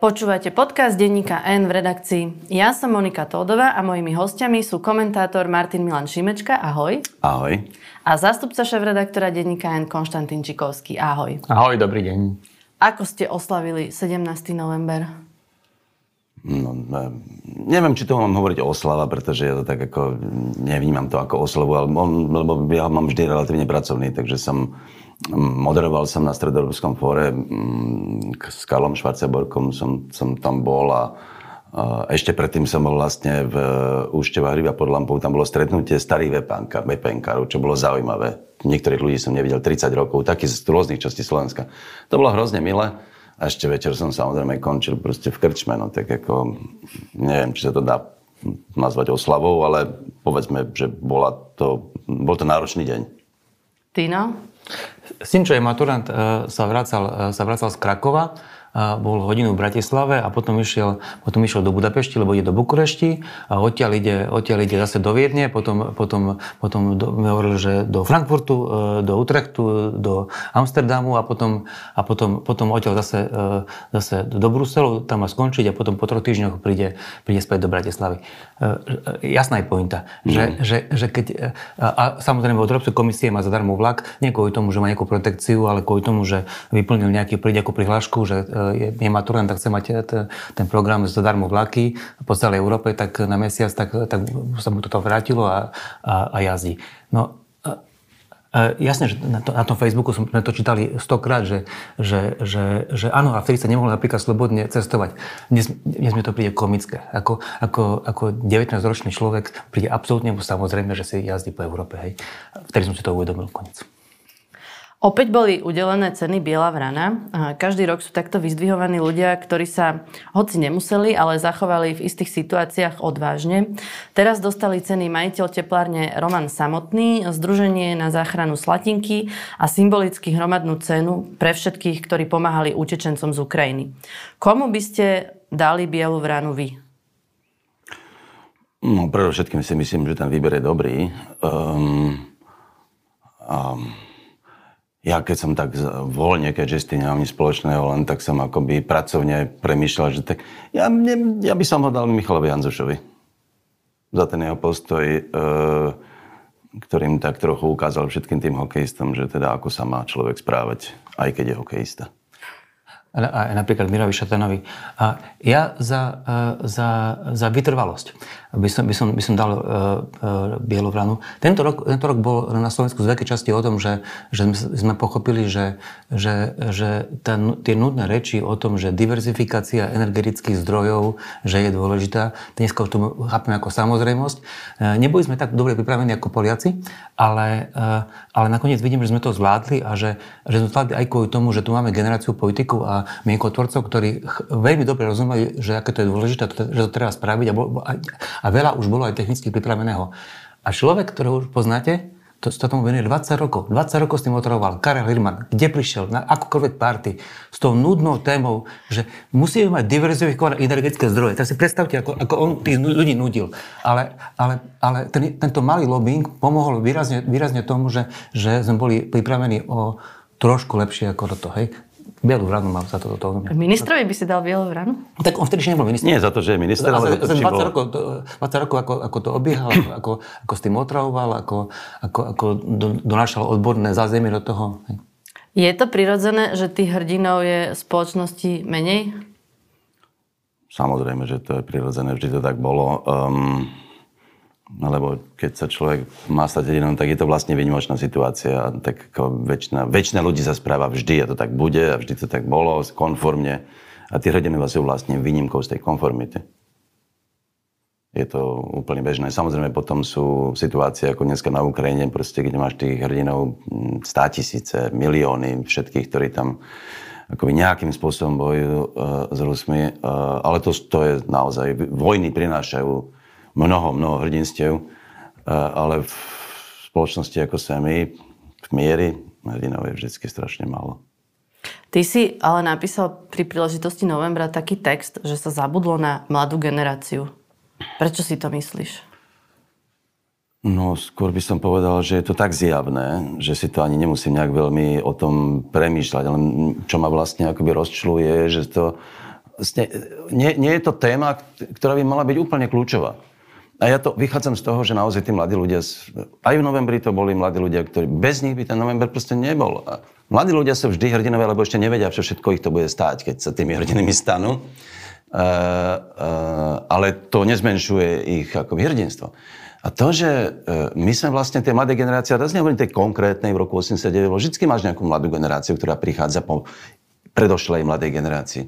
Počúvate podcast denníka N v redakcii. Ja som Monika Tódová a mojimi hostiami sú komentátor Martin Milan Šimečka, ahoj. Ahoj. A zástupca šéf-redaktora denníka N Konštantín Čikovský, ahoj. Ahoj, dobrý deň. Ako ste oslavili 17. november? No, neviem, či to mám hovoriť oslava, pretože ja to tak ako, nevnímam to ako oslavu, ale on, lebo ja mám vždy relatívne pracovný, takže som Moderoval som na Stredoeurópskom fóre mm, s Karlom Schwarzenborkom, som, som tam bol a, ešte predtým som bol vlastne v Úšteva hryba pod lampou, tam bolo stretnutie starých VPNkárov, čo bolo zaujímavé. Niektorých ľudí som nevidel 30 rokov, taký z rôznych častí Slovenska. To bolo hrozne milé. A ešte večer som samozrejme končil proste v krčme, no tak ako, neviem, či sa to dá nazvať oslavou, ale povedzme, že bola to, bol to náročný deň. Syn, čo je maturant, e, sa vracal, e, sa vracal z Krakova bol hodinu v Bratislave a potom išiel, potom išiel do Budapešti, lebo ide do Bukurešti a odtiaľ ide, odtiaľ ide zase do Viedne, potom, potom, potom do, hovoril, že do Frankfurtu, e, do Utrechtu, do Amsterdamu a potom, a potom, potom odtiaľ zase, e, zase do Bruselu, tam má skončiť a potom po troch týždňoch príde, príde späť do Bratislavy. E, jasná je pointa, mm. že, že, že keď, a samozrejme od Európskej komisie má zadarmo vlak, nie kvôli tomu, že má nejakú protekciu, ale kvôli tomu, že vyplnil nejaký príď ako prihlášku, že je, je maturant a chce mať e, ten program zadarmo vlaky po celej Európe, tak na mesiac tak, tak sa mu toto vrátilo a, a, a jazdí. No, e, jasne, že na, to, na tom Facebooku sme to čítali stokrát, že, že, že, že áno, a vtedy sa nemohol napríklad slobodne cestovať. Dnes, dnes mi to príde komické. Ako, ako, ako 19-ročný človek príde absolútne samozrejme, že si jazdí po Európe. Hej. Vtedy som si to uvedomil konec. Opäť boli udelené ceny Biela vrana. Každý rok sú takto vyzdvihovaní ľudia, ktorí sa hoci nemuseli, ale zachovali v istých situáciách odvážne. Teraz dostali ceny majiteľ teplárne Roman Samotný, Združenie na záchranu Slatinky a symbolicky hromadnú cenu pre všetkých, ktorí pomáhali utečencom z Ukrajiny. Komu by ste dali Bielu vranu vy? No, predovšetkým si myslím, že ten výber je dobrý. Um, um, ja keď som tak voľne, keďže s tým nemám nič spoločného, len tak som akoby pracovne premýšľal, že tak ja, ne, ja by som ho dal Michalovi Hanzušovi za ten jeho postoj, e, ktorým tak trochu ukázal všetkým tým hokejistom, že teda ako sa má človek správať, aj keď je hokejista aj napríklad Mirovi Šatanovi. A ja za, e, za, za vytrvalosť by som, by som, by som dal uh, uh, bielu vranu. Tento rok, tento rok bol na Slovensku z veľkej časti o tom, že, že sme pochopili, že, že, že tá, tie nudné reči o tom, že diverzifikácia energetických zdrojov, že je dôležitá, dneska už to chápeme ako samozrejmosť. Neboli sme tak dobre pripravení ako Poliaci, ale, uh, ale nakoniec vidím, že sme to zvládli a že, že sme zvládli aj kvôli tomu, že tu máme generáciu politikov a mienkotvorcov, ktorí veľmi dobre rozumejú, že aké to je dôležité, že to treba spraviť a, a, a veľa už bolo aj technicky pripraveného. A človek, ktorého už poznáte, to sa tomu venuje 20 rokov. 20 rokov s tým otoroval. Karel Hirman, kde prišiel, na akúkoľvek party, s tou nudnou témou, že musíme mať diverzifikované energetické zdroje. Tak si predstavte, ako, ako on tých ľudí nudil. Ale, ale, ale ten, tento malý lobbying pomohol výrazne, výrazne tomu, že, že sme boli pripravení o trošku lepšie ako toto. Hej. Bielu vranu mám za to. to, to Ministrovi by si dal bielu vranu? Tak on vtedy ešte nebol minister. Nie za to, že je minister, ale za, za 20, bol... rokov, 20 rokov ako, ako to obiehal, ako, ako s tým otravoval, ako, ako, ako do, donášal odborné zázemie do toho. Je to prirodzené, že tých hrdinov je v spoločnosti menej? Samozrejme, že to je prirodzené, vždy to tak bolo. Um, lebo keď sa človek má stať hrdinom, tak je to vlastne výnimočná situácia. Tak ako väčšina, väčšina ľudí sa správa vždy a to tak bude a vždy to tak bolo, konformne. A tie hrdiny sú vlastne výnimkou z tej konformity. Je to úplne bežné. Samozrejme potom sú situácie ako dneska na Ukrajine, proste, kde máš tých hrdinov 100 tisíce, milióny, všetkých, ktorí tam akoby nejakým spôsobom bojujú uh, s Rusmi. Uh, ale to, to je naozaj, vojny prinášajú mnoho, mnoho hrdinstiev, e, ale v spoločnosti ako sa my, v miery, hrdinov je vždy strašne málo. Ty si ale napísal pri príležitosti novembra taký text, že sa zabudlo na mladú generáciu. Prečo si to myslíš? No, skôr by som povedal, že je to tak zjavné, že si to ani nemusím nejak veľmi o tom premýšľať. Ale čo ma vlastne akoby rozčluje, že to nie, nie je to téma, ktorá by mala byť úplne kľúčová. A ja to vychádzam z toho, že naozaj tí mladí ľudia, aj v novembri to boli mladí ľudia, ktorí bez nich by ten november proste nebol. A mladí ľudia sú vždy hrdinové, lebo ešte nevedia, čo všetko ich to bude stáť, keď sa tými hrdinami stanú. Uh, uh, ale to nezmenšuje ich ako hrdinstvo. A to, že uh, my sme vlastne tie mladé generácie, teraz nehovorím tej konkrétnej v roku 89, lebo vždy máš nejakú mladú generáciu, ktorá prichádza po predošlej mladej generácii.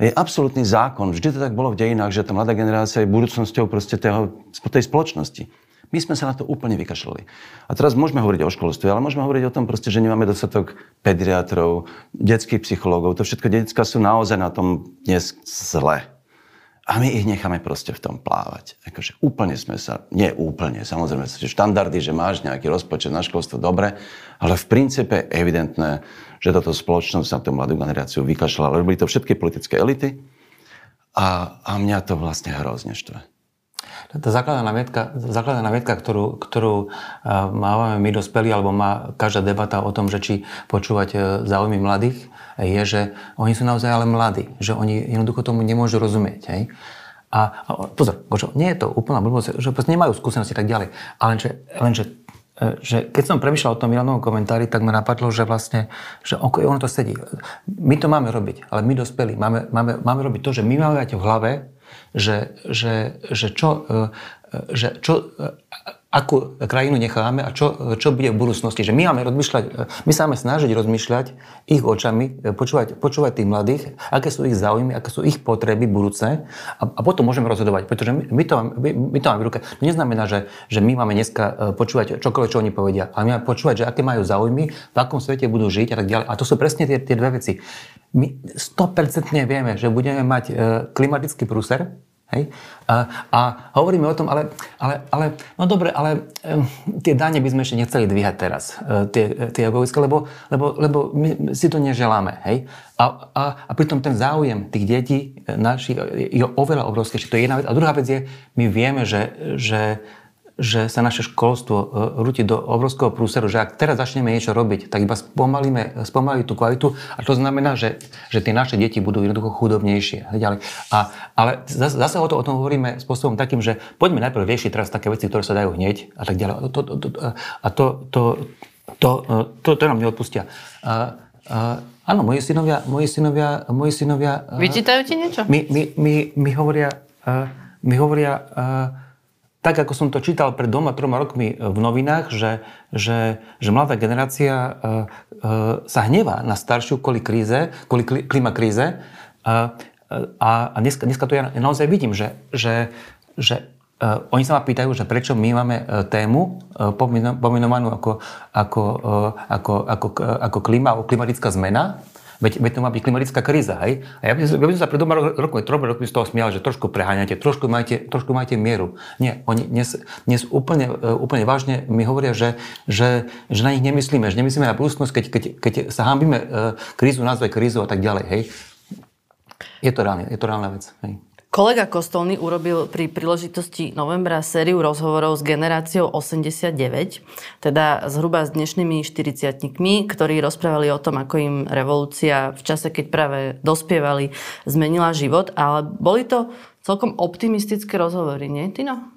Je absolútny zákon, vždy to tak bolo v dejinách, že tá mladá generácia je budúcnosťou proste toho, tej spoločnosti. My sme sa na to úplne vykašľali. A teraz môžeme hovoriť o školstve, ale môžeme hovoriť o tom proste, že nemáme dostatok pediatrov, detských psychológov. To všetko detská sú naozaj na tom dnes zle. A my ich necháme proste v tom plávať. Akože úplne sme sa, nie úplne, samozrejme, štandardy, že máš nejaký rozpočet na školstvo, dobre, ale v princípe evidentné, že táto spoločnosť na tú mladú generáciu vykašľala. Robili to všetky politické elity a, a mňa to vlastne hrozne štve. Tá základná námietka, základná námietka ktorú, ktorú máme my dospelí, alebo má každá debata o tom, že či počúvať e, záujmy mladých, je, že oni sú naozaj ale mladí, že oni jednoducho tomu nemôžu rozumieť. Hej? A, a pozor, nie je to úplná blbosť, že nemajú skúsenosti tak ďalej, ale lenže, lenže e, že keď som premyšľal o tom Milanovom komentári, tak ma napadlo, že vlastne, že ok, ono to sedí. My to máme robiť, ale my dospelí máme, máme, máme robiť to, že my máme mať v hlave, že, že, že čo, že čo akú krajinu necháme a čo, čo bude v budúcnosti. Že my máme rozmýšľať, my sa máme snažiť rozmýšľať ich očami, počúvať, počúvať tých mladých, aké sú ich záujmy, aké sú ich potreby budúce a, a potom môžeme rozhodovať, pretože my, my, to, my, my to máme v ruke. To neznamená, že, že my máme dneska e, počúvať čokoľvek, čo oni povedia, ale my máme počúvať, že aké majú záujmy, v akom svete budú žiť a tak ďalej. A to sú presne tie, tie dve veci. My 100% vieme, že budeme mať e, klimatický prúser, Hej? A, a hovoríme o tom, ale, ale, ale no dobre, ale e, tie dáne by sme ešte nechceli dvíhať teraz, e, tie, tie egoiské, lebo, lebo, lebo my si to neželáme. Hej? A, a, a pritom ten záujem tých detí e, našich je oveľa obrovskejší. To je jedna vec. A druhá vec je, my vieme, že, že že sa naše školstvo e, rúti do obrovského prúseru, že ak teraz začneme niečo robiť, tak iba spomalíme, spomalí tú kvalitu a to znamená, že, že tie naše deti budú jednoducho chudobnejšie. A A, ale zase o, to, o tom hovoríme spôsobom takým, že poďme najprv riešiť teraz také veci, ktoré sa dajú hneď a tak ďalej. To, to, to, a to, to, to, to, to nám neodpustia. A, a, áno, moji synovia, moji synovia, moji synovia... Vyčítajú ti niečo? Mi, mi, mi, mi hovoria, mi hovoria tak ako som to čítal pred dvoma, troma rokmi v novinách, že, že, že mladá generácia uh, uh, sa hnevá na staršiu kvôli kríze, kvôli klima kríze. Uh, a, a dneska, dneska to ja naozaj vidím, že, že, že oni sa ma pýtajú, že prečo my máme tému pomenovanú ako, ako, ako, ako, ako klima, klimatická zmena Veď, veď to má byť klimatická kríza, hej? A ja by, ja by som sa pred dvoma rokmi, tromi rokmi z toho smial, že trošku preháňate, trošku majte, trošku majte mieru. Nie, oni dnes, dnes úplne, e, úplne vážne mi hovoria, že, že, že na nich nemyslíme, že nemyslíme na budúcnosť, keď, keď, keď sa hambíme e, krízu nazvať krízu a tak ďalej, hej? Je to reálne, je to reálna vec, hej? Kolega Kostolný urobil pri príležitosti novembra sériu rozhovorov s generáciou 89, teda zhruba s dnešnými 40 ktorí rozprávali o tom, ako im revolúcia v čase, keď práve dospievali, zmenila život, ale boli to celkom optimistické rozhovory, nie, Tino?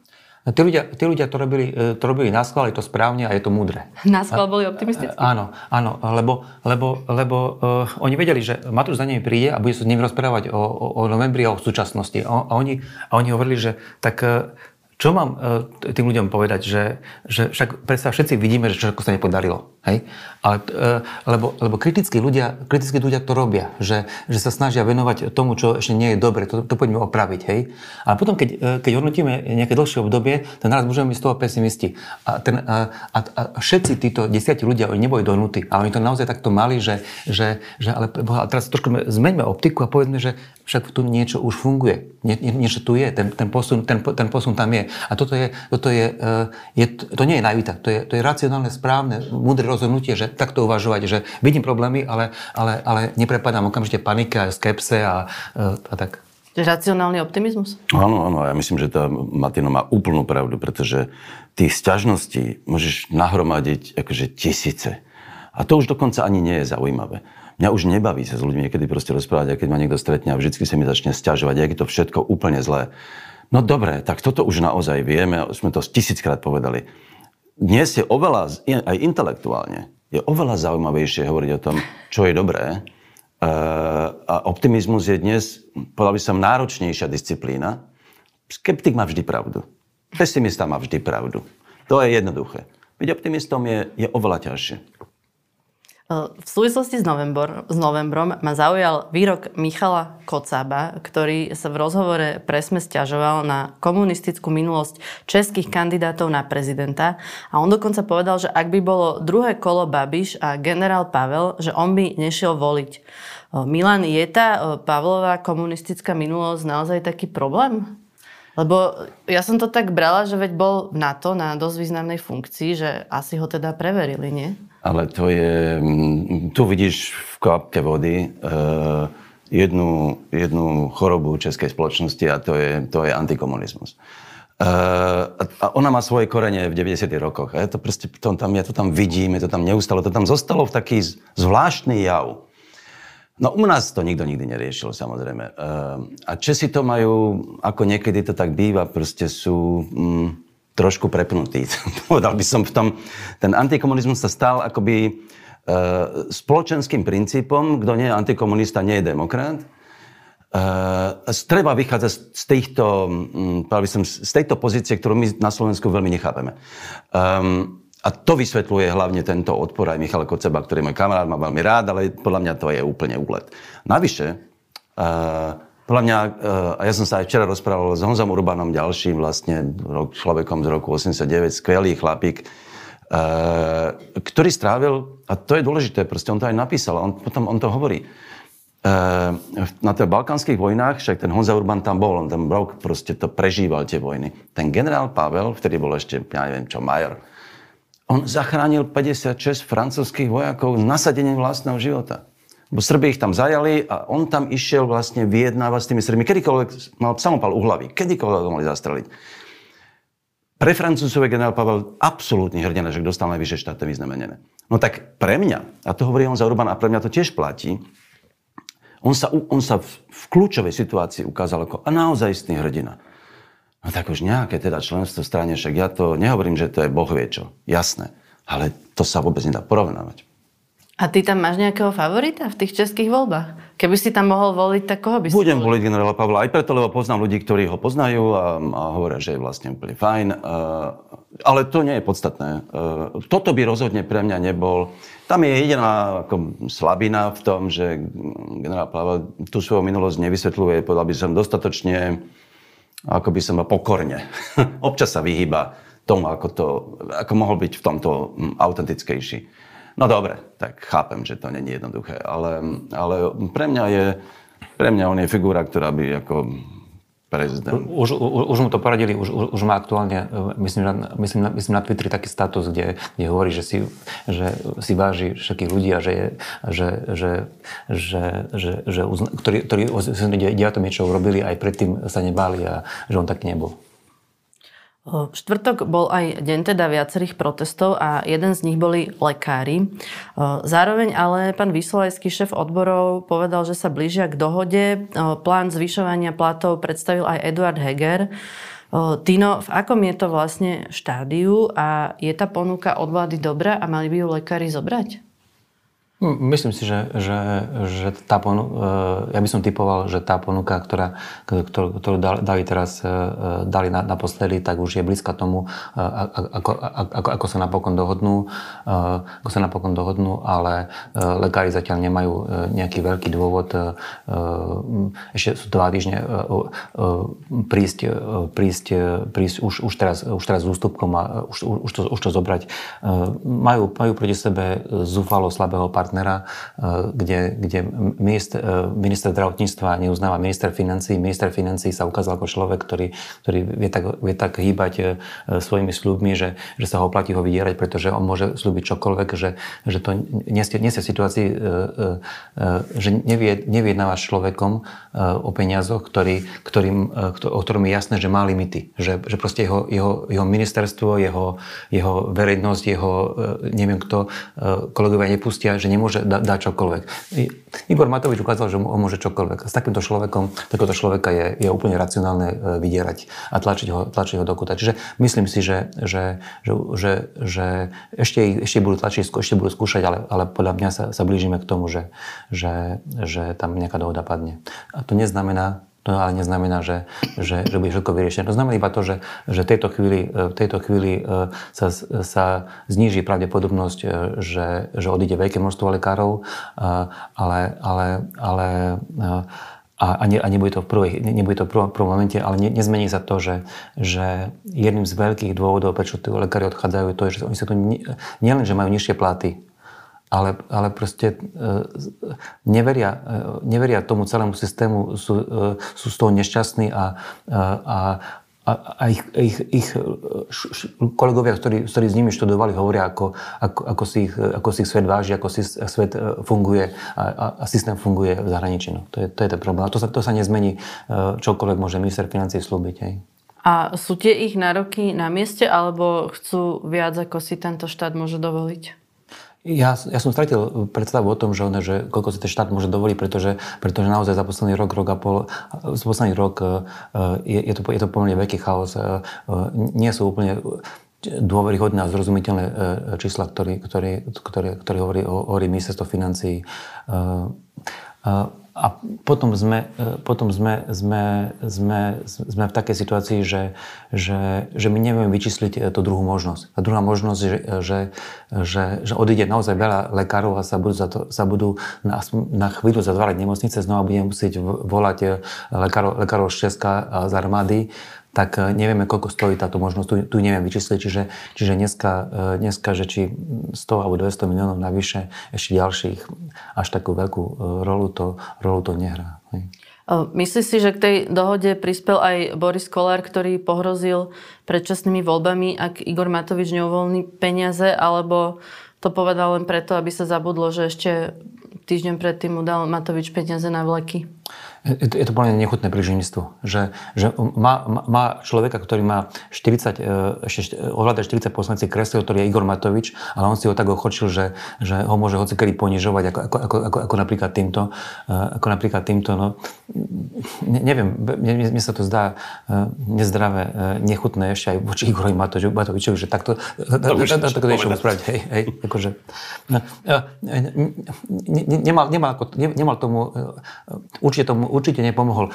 No, tí ľudia, tí ľudia to, robili, e, to robili na schvál, je to správne a je to múdre. Na schvál boli optimistickí? Áno, áno, lebo, lebo, lebo uh, oni vedeli, že Matúš za nimi príde a bude sa s nimi rozprávať o, o, o novembri a o súčasnosti. A, a, oni, a oni hovorili, že tak uh, čo mám uh, tým ľuďom povedať, že, že však predsa všetci vidíme, že čo sa nepodarilo. Hej? Ale, e, lebo, lebo kritickí ľudia, kritickí ľudia to robia, že, že sa snažia venovať tomu, čo ešte nie je dobre, to, to poďme opraviť. Hej? A potom, keď, e, keď hodnotíme nejaké dlhšie obdobie, ten naraz môžeme byť z toho pesimisti. A, ten, a, a, a všetci títo desiatí ľudia, oni neboli donutí. A oni to naozaj takto mali, že, že, že ale teraz trošku zmeňme optiku a povedzme, že však tu niečo už funguje. Nie, nie, niečo tu je, ten, ten, posun, ten, ten posun tam je. A toto je, toto je, e, je to nie je naivita, to je, to je racionálne, správne, múdre rozhodnutie, že takto uvažovať, že vidím problémy, ale, ale, ale neprepadám okamžite panike a skepse a, a tak. Racionálny optimizmus? Áno, áno, ja myslím, že tá Matino má úplnú pravdu, pretože tých sťažností môžeš nahromadiť akože tisíce. A to už dokonca ani nie je zaujímavé. Mňa už nebaví sa s ľuďmi niekedy proste rozprávať, a keď ma niekto stretne a vždy sa mi začne stiažovať, jak je to všetko úplne zlé. No dobre, tak toto už naozaj vieme, sme to tisíckrát povedali. Dnes je oveľa, aj intelektuálne, je oveľa zaujímavejšie hovoriť o tom, čo je dobré. A optimizmus je dnes, povedal by som, náročnejšia disciplína. Skeptik má vždy pravdu. Pesimista má vždy pravdu. To je jednoduché. Byť optimistom je, je oveľa ťažšie. V súvislosti s, novembor, s novembrom ma zaujal výrok Michala Kocaba, ktorý sa v rozhovore presme stiažoval na komunistickú minulosť českých kandidátov na prezidenta. A on dokonca povedal, že ak by bolo druhé kolo Babiš a generál Pavel, že on by nešiel voliť. Milan, je tá Pavlová komunistická minulosť naozaj taký problém? Lebo ja som to tak brala, že veď bol na to, na dosť významnej funkcii, že asi ho teda preverili, nie? Ale to je... Mm, tu vidíš v kvapke vody uh, jednu, jednu chorobu českej spoločnosti a to je, to je antikomunizmus. Uh, a ona má svoje korene v 90. rokoch. Ja to proste, to tam, ja to tam vidím, je to tam neustalo, to tam zostalo v taký zvláštny jav. No u nás to nikto nikdy neriešil, samozrejme. Ehm, a Česi to majú, ako niekedy to tak býva, proste sú mm, trošku prepnutí. Povedal by som v tom, ten antikomunizmus sa stal akoby e, spoločenským princípom, kto nie je antikomunista, nie je demokrat. E, treba vychádzať z týchto, mm, by som, z tejto pozície, ktorú my na Slovensku veľmi nechápeme. E, a to vysvetľuje hlavne tento odpor aj Michal Koceba, ktorý je môj kamarát, má veľmi rád, ale podľa mňa to je úplne úlet. Navyše, uh, podľa mňa, uh, a ja som sa aj včera rozprával s Honzom Urbanom, ďalším vlastne človekom z roku 89, skvelý chlapík, uh, ktorý strávil, a to je dôležité, proste on to aj napísal, on, potom on to hovorí, uh, na tých balkánskych vojnách, však ten Honza Urban tam bol, on ten rok proste to prežíval tie vojny. Ten generál Pavel, vtedy bol ešte, ja neviem čo, major, on zachránil 56 francúzských vojakov nasadením vlastného života. Bo Srby ich tam zajali a on tam išiel vlastne vyjednávať s tými Srbmi. Kedykoľvek mal samopal u hlavy, kedykoľvek ho mohli zastreliť. Pre Francúzov je generál Pavel absolútny hrdina, že dostal najvyššie štátne vyznamenené. No tak pre mňa, a to hovorí on za Urban, a pre mňa to tiež platí, on sa, on sa v, v kľúčovej situácii ukázal ako naozajstný hrdina. No tak už nejaké teda členstvo strane, však ja to nehovorím, že to je boh vie čo. Jasné. Ale to sa vôbec nedá porovnávať. A ty tam máš nejakého favorita v tých českých voľbách? Keby si tam mohol voliť, tak koho by si Budem voliť generála Pavla aj preto, lebo poznám ľudí, ktorí ho poznajú a, a hovoria, že je vlastne úplne fajn. Uh, ale to nie je podstatné. Uh, toto by rozhodne pre mňa nebol. Tam je jediná ako, slabina v tom, že generál Pavel tú svoju minulosť nevysvetľuje, povedal by som, dostatočne ako by som pokorne. Občas sa vyhýba tomu, ako, to, ako mohol byť v tomto autentickejší. No dobre, tak chápem, že to není jednoduché, ale, ale pre mňa je, pre mňa on je figúra, ktorá by ako prezident. Už, už, už mu to poradili, už, už má aktuálne, e, myslím, myslím, myslím na Twitteri taký status, kde, kde hovorí, že si, že si váži všetkých ľudí a že, je, že, že, že, že, že uzna, ktorí, ktorí to niečo urobili, aj predtým sa nebáli a že on tak nebol. V štvrtok bol aj deň teda viacerých protestov a jeden z nich boli lekári. Zároveň ale pán Vysolajský šéf odborov povedal, že sa blížia k dohode. Plán zvyšovania platov predstavil aj Eduard Heger. Tino, v akom je to vlastne štádiu a je tá ponuka od vlády dobrá a mali by ju lekári zobrať? Myslím si, že, že, že tá ponuka, ja by som typoval, že tá ponuka, ktorá, ktorú, ktorú dali teraz, e, dali naposledy, tak už je blízka tomu, e, ako, ako, ako sa napokon dohodnú, e, ako sa napokon dohodnú, ale lekári zatiaľ nemajú nejaký veľký dôvod ešte sú dva týždne prísť, prísť, prísť už, už, teraz, už teraz s ústupkom a už, už, to, už to zobrať. Majú, majú proti sebe zúfalo slabého partnera partnera, e, kde, kde minister, e, minister zdravotníctva neuznáva minister financí. Minister financí sa ukázal ako človek, ktorý, ktorý vie, tak, vie tak hýbať e, svojimi sľubmi, že, že sa ho oplatí ho vydierať, pretože on môže slúbiť čokoľvek, že, že to nesie v situácii, že nevie, nevyjednáva s človekom o peniazoch, ktorý, ktorým, o ktorom je jasné, že má limity. Že, že proste jeho, jeho, jeho ministerstvo, jeho, jeho verejnosť, jeho neviem kto, kolegovia nepustia, že nemôže nemôže da, dať čokoľvek. Igor Matovič ukázal, že on môže čokoľvek. S takýmto človekom, takéhoto človeka je, je úplne racionálne e, vydierať a tlačiť ho, tlačiť ho do kuta. Čiže myslím si, že, že, že, že, že ešte, ešte budú tlačiť, ešte budú skúšať, ale, ale podľa mňa sa, sa blížime k tomu, že, že, že tam nejaká dohoda padne. A to neznamená, ale neznamená, že, že, že bude všetko vyriešené. To znamená iba to, že, že tejto chvíli, v tejto chvíli e, sa, sa zníži pravdepodobnosť, e, že, že odíde veľké množstvo lekárov, e, ale, ale, ale a, a, ne, a nebude to v, prvej, nebude to v prvom, prvom momente, ale ne, nezmení sa to, že, že jedným z veľkých dôvodov, prečo tí lekári odchádzajú, to je, že oni sa tu nielen, že majú nižšie platy, ale, ale proste e, neveria, e, neveria tomu celému systému, sú, e, sú z toho nešťastní a, a, a, ich, ich, ich kolegovia, ktorí, ktorí s nimi študovali, hovoria, ako, ako, ako, si ich, ako si ich svet váži, ako si svet funguje a, a, a systém funguje v zahraničí. No. To, je, to je ten problém. A to sa, to sa nezmení, čokoľvek môže minister financí slúbiť. Hej. A sú tie ich nároky na mieste, alebo chcú viac, ako si tento štát môže dovoliť? Ja, ja som stratil predstavu o tom, že, one, že koľko si ten štát môže dovoliť, pretože, pretože naozaj za posledný rok, rok a pol, za posledný rok e, je, je, to, je to pomerne veľký chaos. Nie sú úplne dôveryhodné a zrozumiteľné čísla, ktoré, ktoré, ktoré, ktoré hovorí o, ministerstvo financií. A potom sme, e, potom sme, sme, sme, sme v takej situácii, že, že, že my nevieme vyčísliť e, tú druhú možnosť. A druhá možnosť, že, že, že, odíde naozaj veľa lekárov a sa budú, za to, sa budú na, na chvíľu zatvárať nemocnice, znova budeme musieť volať e, lekárov, lekárov z Česka z armády tak eh, nevieme, koľko stojí táto možnosť. Tu, tu neviem vyčísliť, čiže, čiže dneska, eh, dneska, že či 100 alebo 200 miliónov navyše, ešte ďalších, až takú veľkú eh, rolu to, rolu to nehrá. Myslíš si, že k tej dohode prispel aj Boris Kolár, ktorý pohrozil predčasnými voľbami, ak Igor Matovič neuvoľní peniaze, alebo to povedal len preto, aby sa zabudlo, že ešte týždeň predtým mu dal Matovič peniaze na vleky? Je to, je to plne nechutné príženstvo, že, že má, má človeka, ktorý má 40, e, ešte ovláda 40 poslanci kresel, ktorý je Igor Matovič, ale on si ho tak ochočil, že, že ho môže hocikedy ponižovať, ako, ako, ako, ako, ako napríklad týmto. E, ako napríklad týmto no, ne, neviem, mne, mne sa to zdá e, nezdravé, nechutné ešte aj voči Igorovi Matovičovi, že takto, takto niečo spraviť. Hej, hej, akože, no, nemal, nemal, nemal tomu, určite tomu určite nepomohol.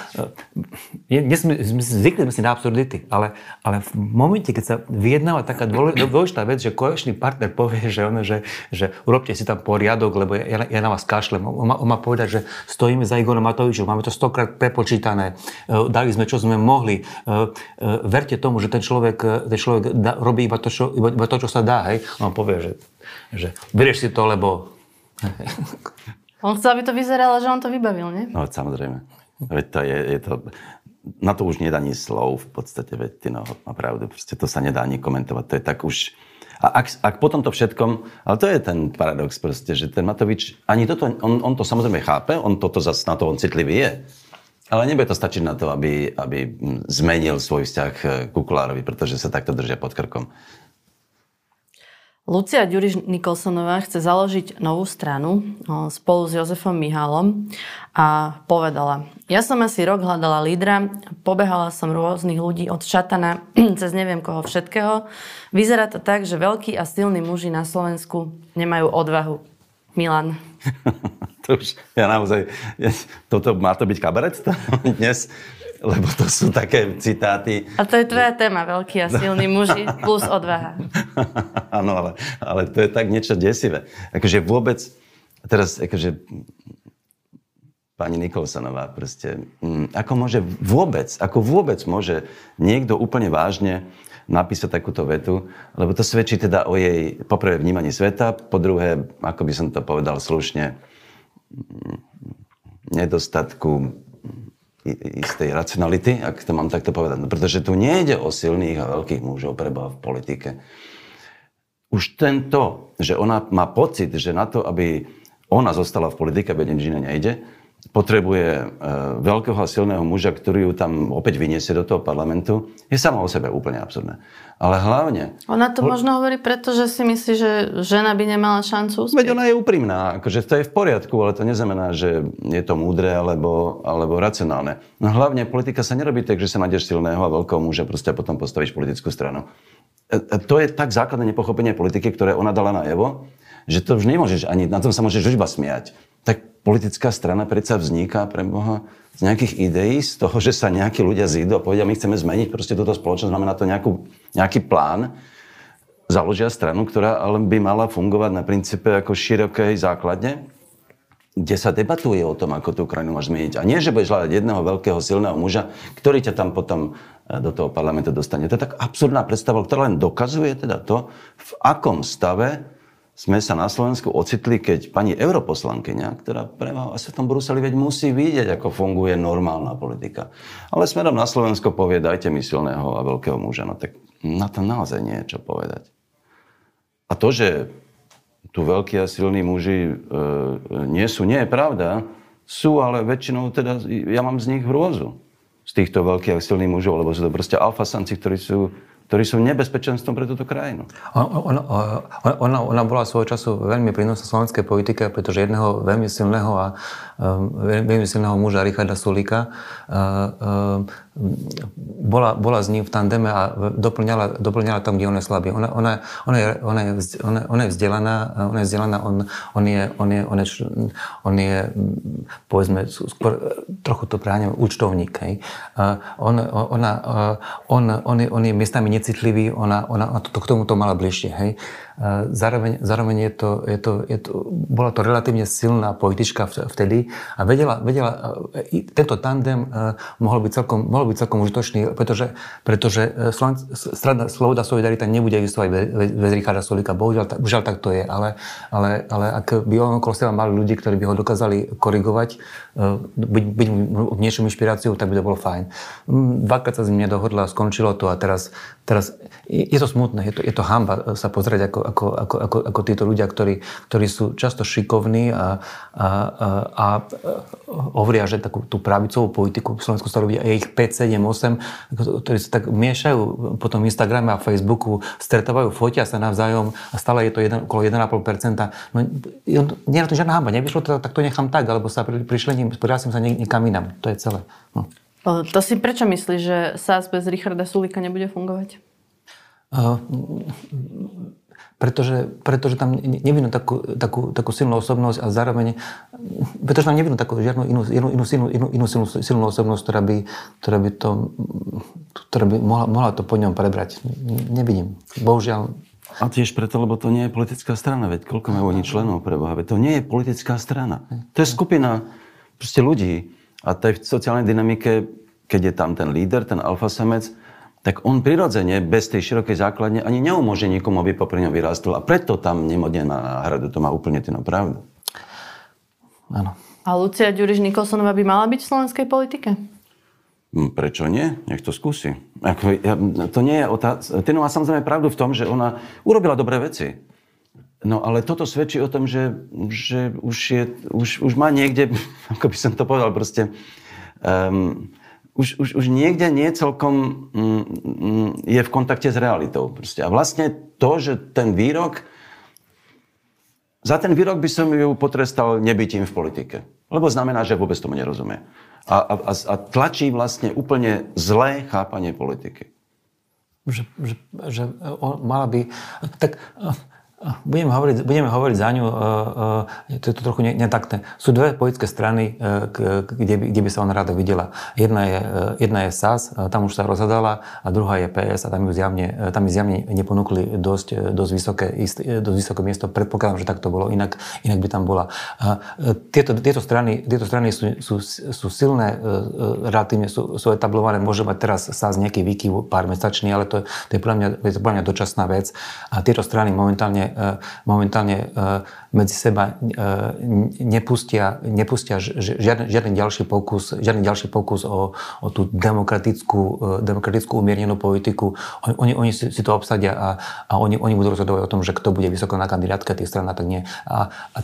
Zvykli sme si na absurdity, ale, ale v momente, keď sa vyjednáva taká dôležitá vec, že koaličný partner povie, že, ono, že, že urobte si tam poriadok, lebo ja, ja na vás kašlem. On má, on má povedať, že stojíme za Igorom Matovičom, máme to stokrát prepočítané, e, dali sme, čo sme mohli. E, e, verte tomu, že ten človek, ten človek da, robí iba to, čo, iba, iba to, čo sa dá. Hej? On povie, že, že vyrieš si to, lebo On chcel, aby to vyzeralo, že on to vybavil, nie? No, samozrejme. Veď to je, je to, na to už nedá ani slov v podstate, veď ty no, má proste to sa nedá ani komentovať, to je tak už... A ak, ak potom to všetkom, ale to je ten paradox proste, že ten Matovič, ani toto, on, on to samozrejme chápe, on toto zase na to on citlivý je, ale nebude to stačiť na to, aby, aby zmenil svoj vzťah k Kukulárovi, pretože sa takto držia pod krkom. Lucia Ďuriš Nikolsonová chce založiť novú stranu spolu s Jozefom Mihálom a povedala, ja som asi rok hľadala lídra, pobehala som rôznych ľudí od šatana cez neviem koho všetkého. Vyzerá to tak, že veľkí a silní muži na Slovensku nemajú odvahu. Milan. to už, ja naozaj, toto má to byť kabaret dnes? Lebo to sú také citáty. A to je tvoja téma, veľký a silný muži plus odvaha. Áno, ale, ale to je tak niečo desivé. Akože vôbec, teraz akože pani Nikolsonová proste, mm, ako môže vôbec, ako vôbec môže niekto úplne vážne napísať takúto vetu, lebo to svedčí teda o jej poprvé vnímaní sveta, po druhé, ako by som to povedal slušne, mm, nedostatku istej racionality, ak to mám takto povedať. No, pretože tu nejde o silných a veľkých mužov preba v politike. Už tento, že ona má pocit, že na to, aby ona zostala v politike, aby nič iné nejde, potrebuje e, veľkého a silného muža, ktorý ju tam opäť vyniesie do toho parlamentu, je samo o sebe úplne absurdné. Ale hlavne... Ona to možno hovorí preto, že si myslí, že žena by nemala šancu uspieť. Veď ona je úprimná, akože to je v poriadku, ale to neznamená, že je to múdre alebo, alebo racionálne. No hlavne politika sa nerobí tak, že sa nájdeš silného a veľkého muža proste a potom postavíš politickú stranu. E, e, to je tak základné nepochopenie politiky, ktoré ona dala na Evo, že to už nemôžeš ani, na tom sa môžeš už iba smiať. Tak politická strana predsa vzniká pre Boha z nejakých ideí, z toho, že sa nejakí ľudia zídu a povedia, my chceme zmeniť proste túto spoločnosť, máme na to nejakú, nejaký plán, založia stranu, ktorá ale by mala fungovať na princípe ako širokej základne, kde sa debatuje o tom, ako tú krajinu máš zmeniť. A nie, že budeš hľadať jedného veľkého, silného muža, ktorý ťa tam potom e, do toho parlamentu dostane. To je tak absurdná predstava, ktorá len dokazuje teda to, v akom stave sme sa na Slovensku ocitli, keď pani europoslankyňa, ktorá premáva sa v tom Bruseli, veď musí vidieť, ako funguje normálna politika. Ale smerom na Slovensko povie, dajte mi silného a veľkého muža. No tak na to naozaj nie je čo povedať. A to, že tu veľkí a silní muži e, nie sú, nie je pravda. Sú, ale väčšinou teda, ja mám z nich hrôzu. Z týchto veľkých a silných mužov, lebo sú to proste alfasanci, ktorí sú ktorí sú nebezpečenstvom pre túto krajinu. Ona, ona, ona bola svojho času veľmi prínosná slovenskej politike, pretože jedného veľmi silného a veľmi silného muža Richarda Sulíka uh, um, bola, bola s ním v tandeme a doplňala, doplňala tam, kde on je slabý. Ona, ona, ona, je, ona, je, ona, ona je vzdelaná, ona je vzdelaná, on, on, je, on, je, on, je, on je, povedzme, skôr trochu to práňam, účtovník. Hej. On, ona, on, on, je, on je miestami necitlivý, ona, ona to, k tomu to mala bližšie. Hej. Zároveň, zároveň je to, je to, je to, bola to relatívne silná politička vtedy a vedela, vedela tento tandem mohol byť celkom, mohol byť celkom užitočný, pretože, pretože strana Sloboda Solidarita nebude existovať bez Richarda Solika. Bohužiaľ, bohužiaľ tak to je, ale, ale, ale ak by on okolo seba mali ľudí, ktorí by ho dokázali korigovať, byť, byť v niečom inšpiráciou, tak by to bolo fajn. Dvakrát sa z mňa dohodla, skončilo to a teraz, teraz je to smutné, je to, je to hamba sa pozrieť, ako, ako, ako, ako, ako títo ľudia, ktorí, ktorí sú často šikovní a, a, a, a hovoria, že takú tú pravicovú politiku v Slovensku sa robí je ich 5, 7, 8, ktorí sa tak miešajú potom Instagrame a Facebooku, stretávajú, fotia sa navzájom a stále je to jeden, okolo 1,5%. No, nie je to žiadna hamba, nevyšlo to, tak to nechám tak, alebo sa prišli, prihlásim sa niekam inam. To je celé. No. To si prečo myslíš, že SAS bez Richarda Sulika nebude fungovať? Uh, pretože, pretože tam nevidno takú, takú, takú silnú osobnosť a zároveň, pretože tam nevidno takú žiadnu inú, inú, inú, silnú, inú, inú silnú, silnú osobnosť, ktorá by, ktorá by, to, ktorá by mohla, mohla to po ňom prebrať. Nevidím. Bohužiaľ, a tiež preto, lebo to nie je politická strana, veď koľko majú oni členov pre Boha, veď to nie je politická strana. To je skupina proste ľudí a tej sociálnej dynamike, keď je tam ten líder, ten alfasamec, tak on prirodzene bez tej širokej základne ani neumôže nikomu, aby popri ňom vyrástol. A preto tam nemodne na hradu. To má úplne tým pravdu. Áno. A Lucia Ďuriš Nikolsonová by mala byť v slovenskej politike? Hm, prečo nie? Nech to skúsi. Ako, ja, to nie je otázka. Ty má samozrejme pravdu v tom, že ona urobila dobré veci. No ale toto svedčí o tom, že, že už, je, už, už má niekde, ako by som to povedal, proste um, už, už, už niekde nie celkom mm, mm, je v kontakte s realitou. Proste. A vlastne to, že ten výrok, za ten výrok by som ju potrestal nebytím v politike. Lebo znamená, že vôbec tomu nerozumie. A, a, a tlačí vlastne úplne zlé chápanie politiky. Že, že, že mala by... Tak Budeme hovoriť, budeme hovoriť za ňu, uh, uh, to je to trochu netakté. Sú dve politické strany, uh, kde, by, kde by sa ona rada videla. Jedna je, jedna je SAS, tam už sa rozhadala, a druhá je PS a tam ju zjavne, tam ju zjavne neponúkli dosť, dosť, vysoké, dosť vysoké miesto. Predpokladám, že tak to bolo, inak, inak by tam bola. Tieto, tieto, strany, tieto strany sú, sú, sú silné, relatívne sú, sú etablované. Môže mať teraz SAS nejaký výkyv pár mesačný, ale to, to je podľa mňa, to podľa mňa dočasná vec. A tieto strany momentálne momentálne e, medzi seba e, nepustia, nepustia žiaden, žiaden ďalší pokus, žiaden ďalší pokus o, o tú demokratickú, demokratickú umiernenú politiku. Oni, oni si, si to obsadia a, a oni, oni budú rozhodovať o tom, že kto bude vysoko na kandidátke tých stran a tak nie. A, a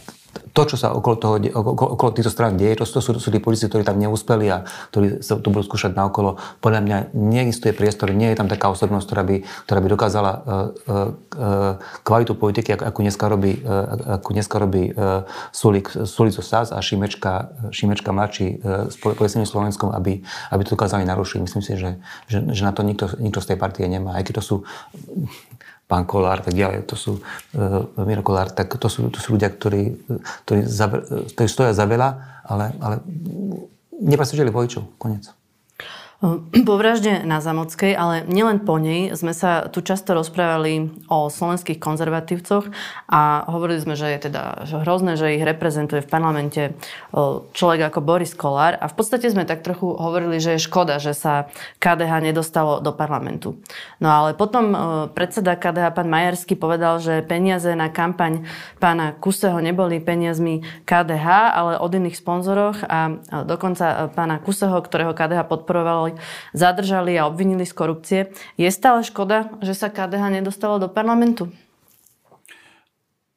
to, čo sa okolo, toho, okolo, okolo týchto strán deje, to, to, sú, to sú tí politici, ktorí tam neúspeli a ktorí sa tu budú skúšať na okolo. Podľa mňa neexistuje priestor, nie je tam taká osobnosť, ktorá by, ktorá by dokázala uh, uh, kvalitu politiky, ako, ako dneska robí, uh, ako dneska robí uh, Sulik, Sulik SAS a Šimečka, Šimečka mladší uh, s Slovenskom, aby, aby to dokázali narušiť. Myslím si, že, že, že na to nikto, nikto z tej partie nemá. Aj keď to sú pán Kolár, tak ďalej, to sú uh, Miro Kolár, tak to sú, to sú ľudia, ktorí, ktorí, za, ktorí stoja za veľa, ale, ale nepresvedčili voličov, konec. Po vražde na Zamockej, ale nielen po nej, sme sa tu často rozprávali o slovenských konzervatívcoch a hovorili sme, že je teda hrozné, že ich reprezentuje v parlamente človek ako Boris Kolár a v podstate sme tak trochu hovorili, že je škoda, že sa KDH nedostalo do parlamentu. No ale potom predseda KDH, pán Majerský, povedal, že peniaze na kampaň pána Kuseho neboli peniazmi KDH, ale od iných sponzoroch a dokonca pána Kuseho, ktorého KDH podporovalo zadržali a obvinili z korupcie. Je stále škoda, že sa KDH nedostalo do parlamentu?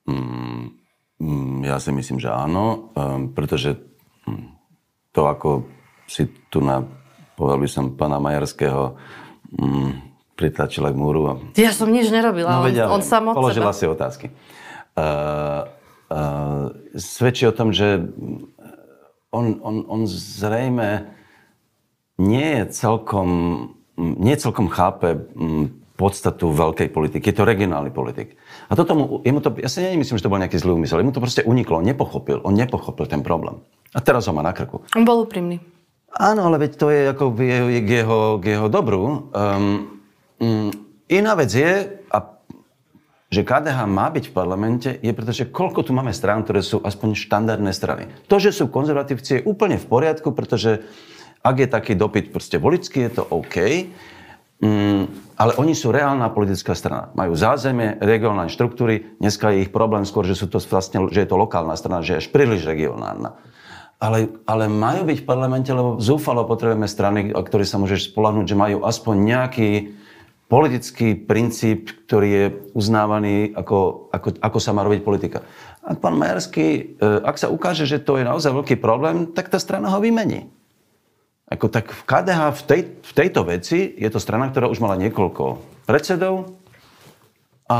Mm, mm, ja si myslím, že áno, um, pretože mm, to, ako si tu na, povedal by som, pána Majerského mm, pritlačila k múru. A... Ja som nič nerobila, no, vedia, on, on sám Položila seba. si otázky. Uh, uh, svedčí o tom, že on, on, on zrejme nie celkom, nie celkom chápe mm, podstatu veľkej politiky. Je to regionálny politik. A to tomu, jemu to, ja si nemyslím, že to bol nejaký zlý úmysel. Jemu to proste uniklo. On nepochopil. On nepochopil ten problém. A teraz ho má na krku. On bol úprimný. Áno, ale veď to je ako jeho, k jeho, k jeho dobru. Um, um, iná vec je, a že KDH má byť v parlamente, je pretože koľko tu máme strán, ktoré sú aspoň štandardné strany. To, že sú konzervatívci, je úplne v poriadku, pretože ak je taký dopyt proste volický, je to OK. Mm, ale oni sú reálna politická strana. Majú zázemie, regionálne štruktúry. Dneska je ich problém skôr, že, sú to vlastne, že je to lokálna strana, že je až príliš regionálna. Ale, ale majú byť v parlamente, lebo zúfalo potrebujeme strany, o ktorých sa môžeš spolahnúť, že majú aspoň nejaký politický princíp, ktorý je uznávaný, ako, ako, ako sa má robiť politika. A pán Majerský, e, ak sa ukáže, že to je naozaj veľký problém, tak tá strana ho vymení. Ako tak v KDH v, tej, v tejto veci je to strana, ktorá už mala niekoľko predsedov a, a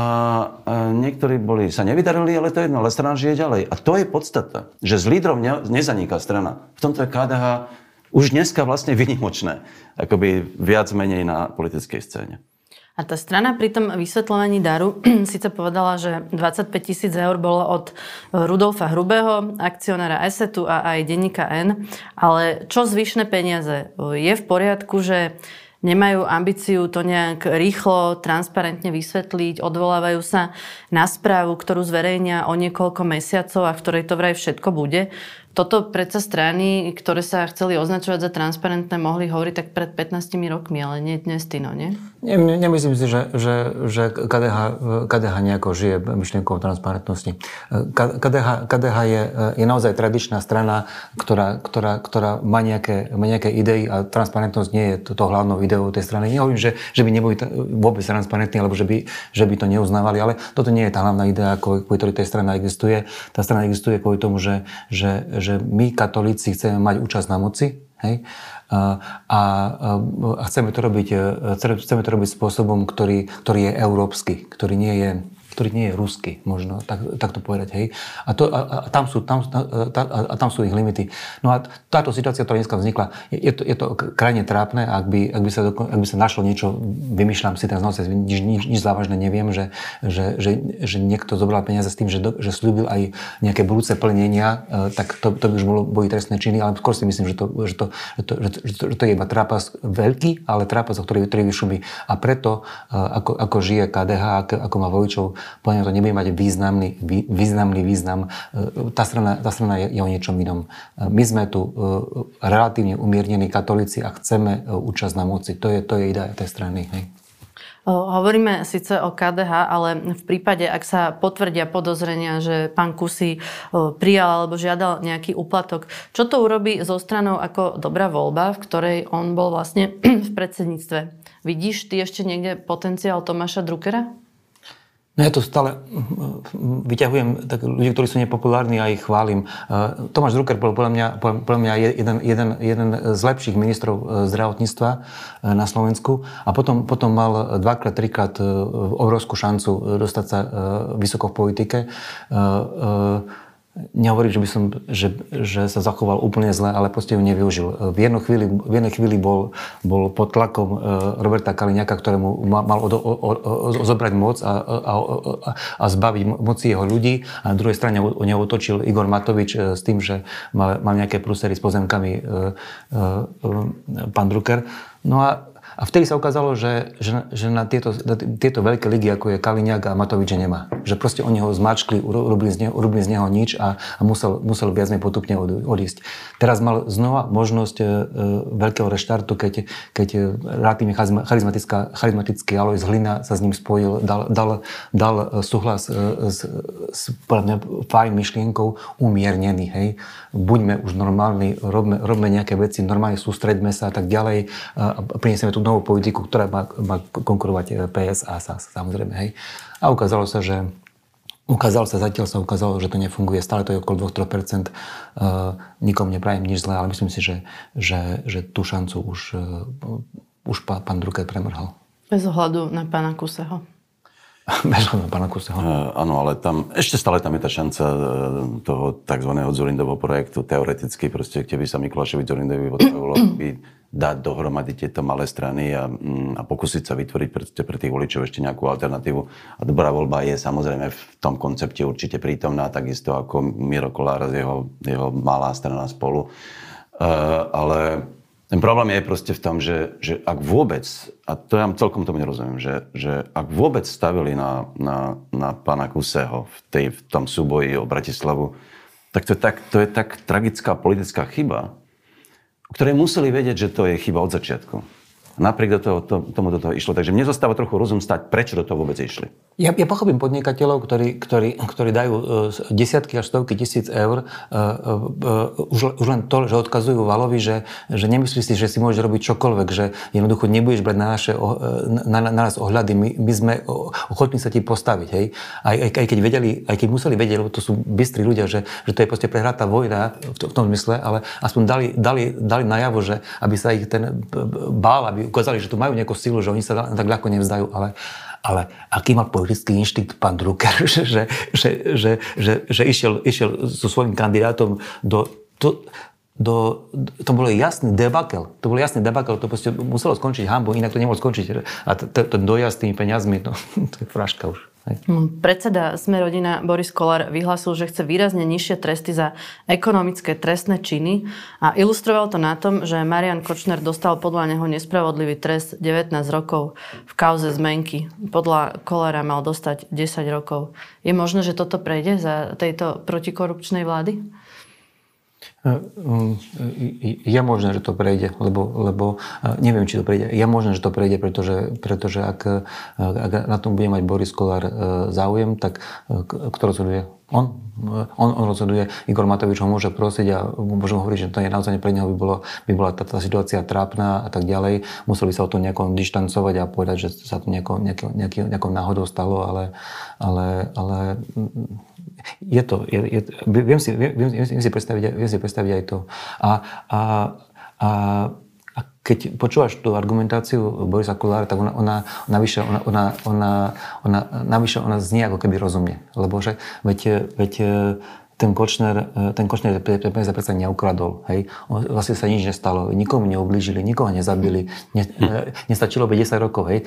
niektorí boli, sa nevydarili, ale to je jedno, ale strana žije ďalej. A to je podstata, že z lídrov ne, nezaniká strana. V tomto je KDH už dneska vlastne vynimočné, akoby viac menej na politickej scéne. A tá strana pri tom vysvetľovaní daru síce povedala, že 25 tisíc eur bolo od Rudolfa Hrubého, akcionára Esetu a aj denníka N, ale čo zvyšné peniaze? Je v poriadku, že nemajú ambíciu to nejak rýchlo, transparentne vysvetliť, odvolávajú sa na správu, ktorú zverejnia o niekoľko mesiacov a v ktorej to vraj všetko bude. Toto predsa strany, ktoré sa chceli označovať za transparentné, mohli hovoriť tak pred 15 rokmi, ale nie dnes, Tino, nie? Nie, nemyslím si, že, že, že KDH, KDH nejako žije myšlienkou transparentnosti. KDH, KDH je, je naozaj tradičná strana, ktorá, ktorá, ktorá má, nejaké, má nejaké idei a transparentnosť nie je to, to hlavnou ideou tej strany. Nehovorím, že, že by neboli vôbec transparentní, alebo že by, že by to neuznávali, ale toto nie je tá hlavná idea, kvôli ktorej tej strana existuje. Tá strana existuje kvôli tomu, že, že, že my katolíci chceme mať účasť na moci, hej? A, a, a chceme, to robiť, e, chceme to robiť spôsobom, ktorý, ktorý je európsky, ktorý nie je ktorý nie je ruský, možno tak, tak to povedať. Hej. A, to, a, a, tam sú, tam, a, a tam sú ich limity. No a táto situácia, ktorá dneska vznikla, je, je, to, je to krajne trápne, ak by, ak by, sa, ak by sa našlo niečo, vymýšľam si teraz naozaj nič, nič, nič závažné neviem, že, že, že, že niekto zobral peniaze s tým, že, že slúbil aj nejaké budúce plnenia, e, tak to, to by už bolo, boli trestné činy, ale skôr si myslím, že to, že to, že to, že to, že to, že to je iba trápas veľký, ale trápas, o ktorý, ktorý vyšumí. A preto, e, ako, ako žije KDH, ako, ako má voličov, podľa mňa to nebude mať významný, významný význam. E, tá strana, tá strana je, je o niečom inom. E, my sme tu e, relatívne umiernení katolíci a chceme účasť na moci. To je, to je idea tej strany. Hej. Hovoríme síce o KDH, ale v prípade, ak sa potvrdia podozrenia, že pán Kusy prijal alebo žiadal nejaký úplatok, čo to urobí zo stranou ako dobrá voľba, v ktorej on bol vlastne v predsedníctve? Vidíš ty ešte niekde potenciál Tomáša Druckera? No ja to stále mm, vyťahujem tak ľudí, ktorí sú nepopulárni a ich chválim. E, Tomáš Drucker bol podľa mňa, podľa mňa jeden, jeden, jeden z lepších ministrov zdravotníctva na Slovensku a potom, potom mal dvakrát, trikrát obrovskú šancu dostať sa vysoko v politike Nehovorím, že, by som, že, že sa zachoval úplne zle, ale proste ju nevyužil. V jednej chvíli, v jednej chvíli bol, bol pod tlakom e, Roberta Kaliňaka, ktorému mal od, o, o, zobrať moc a, a, a, a zbaviť moci jeho ľudí. A na druhej strane o neho otočil Igor Matovič e, s tým, že mal, mal nejaké prúsery s pozemkami e, pán Drucker. No a a vtedy sa ukázalo, že, že, že na, tieto, na tieto veľké ligy, ako je Kaliňák a Matovič, nemá. Že proste oni ho zmačkli, urobili z neho, urobili z neho nič a, a musel, musel viac potupne odísť. Teraz mal znova možnosť e, veľkého reštartu, keď, keď relatívne charizmatický Alois Hlina sa s ním spojil, dal, dal, dal súhlas e, s, s mňa, fajn myšlienkou umiernený. Hej. Buďme už normálni, robme, robme nejaké veci, normálne sústreďme sa a tak ďalej a priniesieme tu novú politiku, ktorá má, má konkurovať eh, PS a SAS, samozrejme. Hej. A ukázalo sa, že Ukázalo sa, zatiaľ sa ukázalo, že to nefunguje. Stále to je okolo 2-3%. Uh, nikom neprajem nič zlé, ale myslím si, že, že, že tú šancu už, uh, už pán, pán Drucker premrhal. Bez ohľadu na pána Kuseho. Bez ohľadu na pána Kuseho. Uh, áno, ale tam, ešte stále tam je tá šanca toho tzv. Zurindovho projektu. Teoreticky proste, kde by sa Mikulášovi Zurindovi potrebovalo by dať dohromady tieto malé strany a, mm, a pokúsiť sa vytvoriť pre, pre tých voličov ešte nejakú alternatívu. A dobrá voľba je samozrejme v tom koncepte určite prítomná, takisto ako Miro Kolár z jeho, jeho malá strana spolu. Uh, ale ten problém je proste v tom, že, že ak vôbec, a to ja celkom tomu nerozumiem, že, že ak vôbec stavili na, na, na pána Kuseho v, tej, v tom súboji o Bratislavu, tak to je tak, to je tak tragická politická chyba, ktoré museli vedieť, že to je chyba od začiatku. Napriek do toho, to, tomu do toho išlo. Takže mne zostáva trochu rozum stať, prečo do toho vôbec išli. Ja, ja pochopím podnikateľov, ktorí, ktorí, ktorí dajú uh, desiatky až stovky tisíc eur uh, uh, už, už len to, že odkazujú Valovi, že, že nemyslí si, že si môžeš robiť čokoľvek, že jednoducho nebudeš brať na, naše, na, na, na nás ohľady. My, my sme ochotní sa ti postaviť. Hej? Aj, aj, aj, keď vedeli, aj keď museli vedieť, lebo to sú bystrí ľudia, že, že to je proste prehratá vojna v, v tom zmysle, ale aspoň dali, dali, dali najavo, že aby sa ich ten bál, aby ukázali, že tu majú nejakú silu, že oni sa tak ľahko nevzdajú, ale, ale aký mal politický inštinkt pán Drucker, že, že, že, že, že, že išiel, išiel so svojím kandidátom do, do, do, to bolo jasný debakel. To bol jasný debakel, to proste muselo skončiť hambu, inak to nemohlo skončiť. A ten dojazd s tými peniazmi, no, to je fraška už. Hm, predseda Sme rodina Boris Kolár vyhlásil, že chce výrazne nižšie tresty za ekonomické trestné činy a ilustroval to na tom, že Marian Kočner dostal podľa neho nespravodlivý trest 19 rokov v kauze zmenky. Podľa Kolára mal dostať 10 rokov. Je možné, že toto prejde za tejto protikorupčnej vlády? Je možné, že to prejde, lebo, lebo neviem, či to prejde. Je možné, že to prejde, pretože, pretože ak, ak na tom bude mať Boris Kolár e, záujem, tak e, kto rozhoduje? On, on, on rozhoduje, Igor Matovič ho môže prosiť a môžem hovoriť, že to je naozaj pre neho by, bolo, by bola tá, tá situácia trápna a tak ďalej. Museli sa o to nejako dištancovať a povedať, že sa to nejako, nejako, nejakou náhodou stalo, ale, ale, ale je to, je, je, viem, si, viem, viem, si predstaviť, viem si predstaviť aj to. A, a, a, a keď počúvaš tú argumentáciu Borisa Kulára, tak ona, ona, navyše, ona, ona, ona, ona, navyše ona znie ako keby rozumne. Lebo že, veď, veď ten Kočner, ten Kočner peniaze predsa neukradol. Hej? Vlastne sa nič nestalo, nikomu neublížili, nikoho nezabili, ne, nestačilo by 10 rokov. Hej?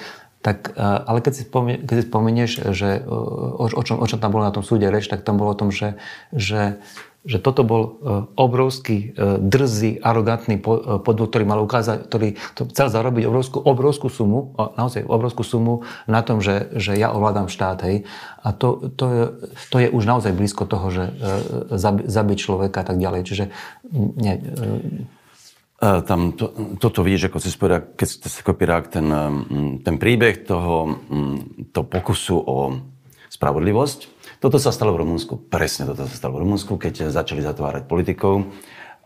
Tak, e, ale keď si, spomie, keď si spomenieš, že o, o, čom, o čom tam bolo na tom súde reč, tak tam bolo o tom, že, že, že toto bol e, obrovský, e, drzý, arogantný podvod, ktorý mal ukázať, ktorý chcel zarobiť obrovskú, obrovskú sumu, naozaj obrovskú sumu na tom, že, že ja ovládam štát. Hej. A to, to, je, to je už naozaj blízko toho, že zabiť človeka a tak ďalej. Čiže nie, tam to, toto vidíš, ako si spôjda, keď si kopírák ten, ten príbeh toho to pokusu o spravodlivosť. Toto sa stalo v Rumunsku. Presne toto sa stalo v Rumunsku, keď začali zatvárať politikov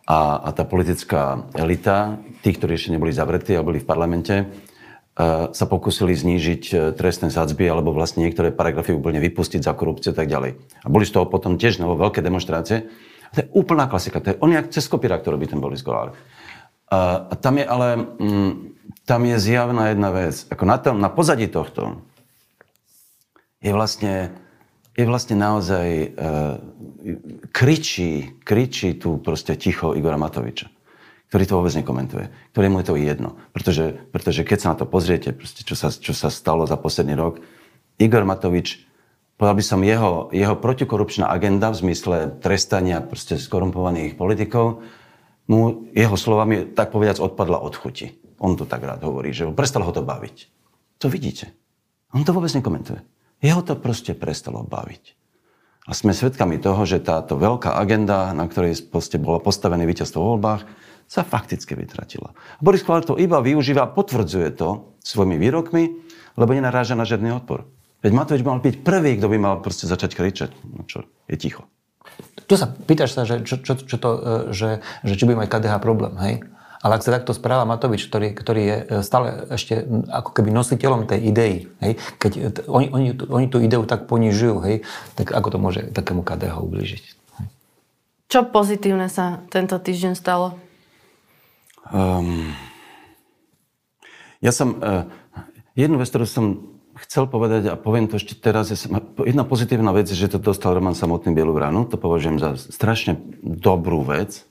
a, a tá politická elita, tí, ktorí ešte neboli zavretí a boli v parlamente, sa pokúsili znížiť trestné sadzby alebo vlastne niektoré paragrafy úplne vypustiť za korupciu a tak ďalej. A boli z toho potom tiež novo veľké demonstrácie. To je úplná klasika. To je on jak cez kopíra, ktorý by ten Boris Kolár. A tam je ale, mm, tam je zjavná jedna vec. Ako na, tom, na pozadí tohto je vlastne, je vlastne naozaj uh, kričí, kričí tu proste ticho Igora Matoviča ktorý to vôbec nekomentuje, ktorému je to jedno. Pretože, pretože keď sa na to pozriete, proste, čo, sa, čo sa stalo za posledný rok, Igor Matovič, povedal by som, jeho, jeho protikorupčná agenda v zmysle trestania proste skorumpovaných politikov, mu jeho slovami tak povediac odpadla od chuti. On to tak rád hovorí, že prestalo ho to baviť. To vidíte. On to vôbec nekomentuje. Jeho to proste prestalo baviť. A sme svedkami toho, že táto veľká agenda, na ktorej bolo postavené víťazstvo v voľbách, sa fakticky vytratila. Boris Kolár to iba využíva a potvrdzuje to svojimi výrokmi, lebo nenaráža na žiadny odpor. Veď Matovič mal byť prvý, kto by mal proste začať kričať. No čo, je ticho. Tu sa pýtaš sa, že, čo, čo, čo to, e, že, že či bude mať KDH problém, hej? Ale ak sa takto správa Matovič, ktorý, ktorý je e, stále ešte ako keby nositeľom tej idei, hej, keď e, oni, oni, oni tú ideu tak ponižujú, hej, tak ako to môže takému KDH ublížiť? Hej. Čo pozitívne sa tento týždeň stalo? Um, ja som... Uh, jednu vec, ktorú som chcel povedať a poviem to ešte teraz. Jedna pozitívna vec je, že to dostal Roman samotný Bielu vranu. To považujem za strašne dobrú vec.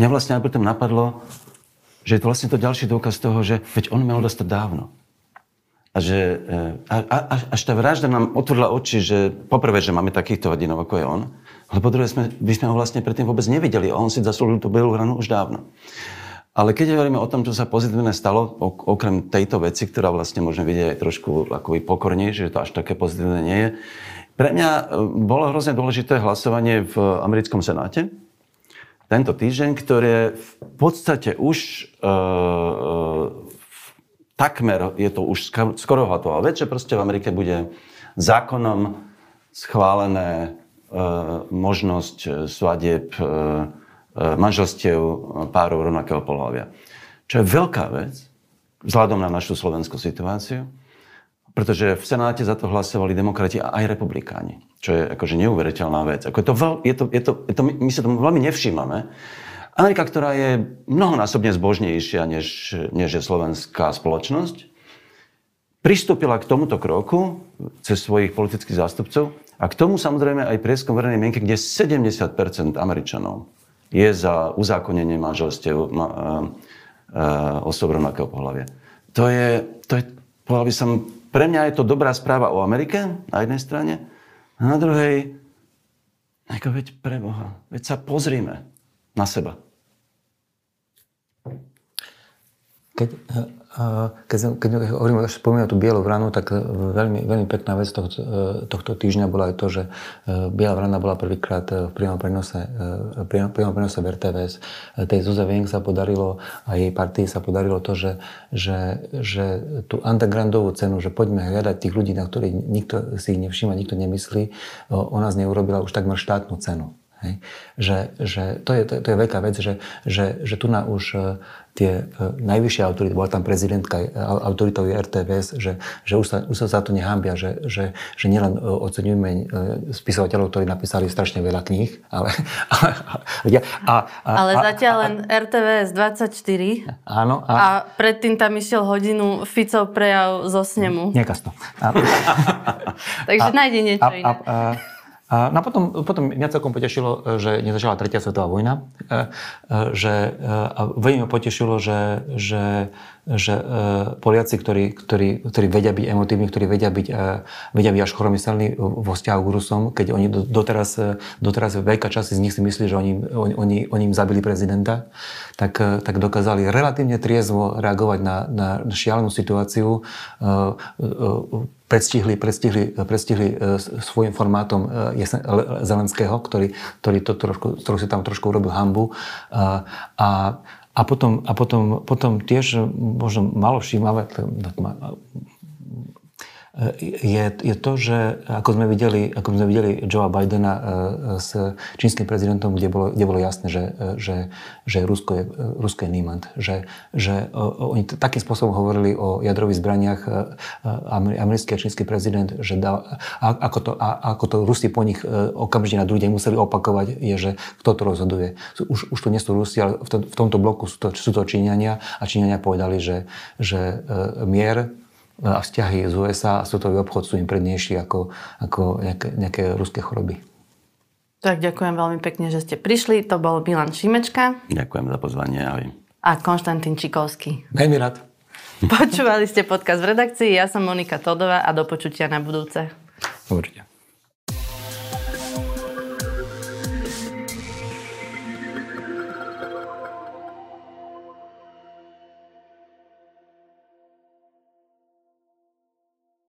Mňa vlastne aj potom napadlo, že je to vlastne to ďalší dôkaz toho, že veď on mal dostať dávno. A že e, a, a, až tá vražda nám otvorila oči, že poprvé, že máme takýchto hrdinov, ako je on, ale po druhé, sme, by sme ho vlastne predtým vôbec nevideli a on si zaslúžil tú bielú hranu už dávno. Ale keď hovoríme o tom, čo sa pozitívne stalo, okrem tejto veci, ktorá vlastne môžeme vidieť aj trošku akoby pokornejšie, že to až také pozitívne nie je, pre mňa e, bolo hrozne dôležité hlasovanie v americkom senáte tento týždeň, ktoré v podstate už e, e, takmer, je to už skoro hotová vec, že proste v Amerike bude zákonom schválené e, možnosť svadieb e, E, manželstiev párov rovnakého pohľavia. Čo je veľká vec, vzhľadom na našu slovenskú situáciu, pretože v Senáte za to hlasovali demokrati a aj republikáni, čo je akože neuveriteľná vec. Ako je to je to, je to, je to, my sa tomu veľmi nevšímame. Amerika, ktorá je mnohonásobne zbožnejšia, než, než je slovenská spoločnosť, pristúpila k tomuto kroku cez svojich politických zástupcov a k tomu samozrejme aj prieskom verejnej mienky, kde 70% Američanov je za uzákonenie manželstiev ma, osob rovnakého pohľavia. To je, to je, povedal by som, pre mňa je to dobrá správa o Amerike na jednej strane, a na druhej, ako veď pre Boha, veď sa pozrime na seba. Keď, keď, keď hovorím, spomínam tú bielu vranu, tak e, veľmi, veľmi pekná vec tohto, e, tohto týždňa bola aj to, že e, biela vrana bola prvýkrát v priamom prenose, priamom prenose v RTVS. Tej Zuze Weng sa podarilo a jej partii sa podarilo to, že, že, že tú undergroundovú cenu, že poďme hľadať tých ľudí, na ktorých nikto si ich nevšíma, nikto nemyslí, ona z nej urobila už takmer štátnu cenu. Hej. Že, že to, je, to, to je veľká vec, že, že, že tu na už tie e, najvyššie autority, bola tam prezidentka, e, autoritou je RTVS, že, že už, sa, už sa za to nehambia, že, že, že nielen e, oceňujeme spisovateľov, ktorí napísali strašne veľa kníh, ale... Ale, a, a, ale zatiaľ len RTVS 24. Áno. A, a predtým tam išiel hodinu Ficov prejav zo snemu. A, Takže a, nájde niečo a, iné. A, a, a no potom, potom mňa celkom potešilo, že nezačala tretia svetová vojna. E, e, že, e, a veľmi ma potešilo, že, že, že Poliaci, ktorí, ktorí, ktorí vedia byť emotívni, ktorí vedia byť, vedia byť až choromyselní vo vzťahu k Rusom, keď oni doteraz, doteraz veľká časť z nich si myslí, že oni, oni, oni im zabili prezidenta, tak, tak dokázali relatívne triezvo reagovať na, na šialenú situáciu predstihli, predstihli, predstihli e, svojim formátom e, Zelenského, ktorý, ktorý to trošku, ktorý si tam trošku urobil hambu. A, a, a potom, a potom, potom tiež možno malo všímavé, je, je to, že ako sme videli, ako sme videli Joea Bidena s čínskym prezidentom, kde bolo, kde bolo jasné, že, že, že Rusko je, Rusko je nímant. Že, že oni takým spôsobom hovorili o jadrových zbraniach americký a čínsky prezident, že dá, ako, to, ako to Rusi po nich okamžite na druhý deň museli opakovať, je, že kto to rozhoduje. Už, už to nie sú Rusi, ale v, tom, v tomto bloku sú to, sú to Číňania a Číňania povedali, že, že mier a vzťahy z USA a svetový obchod sú im prednejší ako, ako nejaké, nejaké ruské choroby. Tak ďakujem veľmi pekne, že ste prišli. To bol Milan Šimečka. Ďakujem za pozvanie. Ahoj. A Konštantín Čikovský. Veľmi rád. Počúvali ste podcast v redakcii. Ja som Monika Todová a do počutia na budúce. Určite.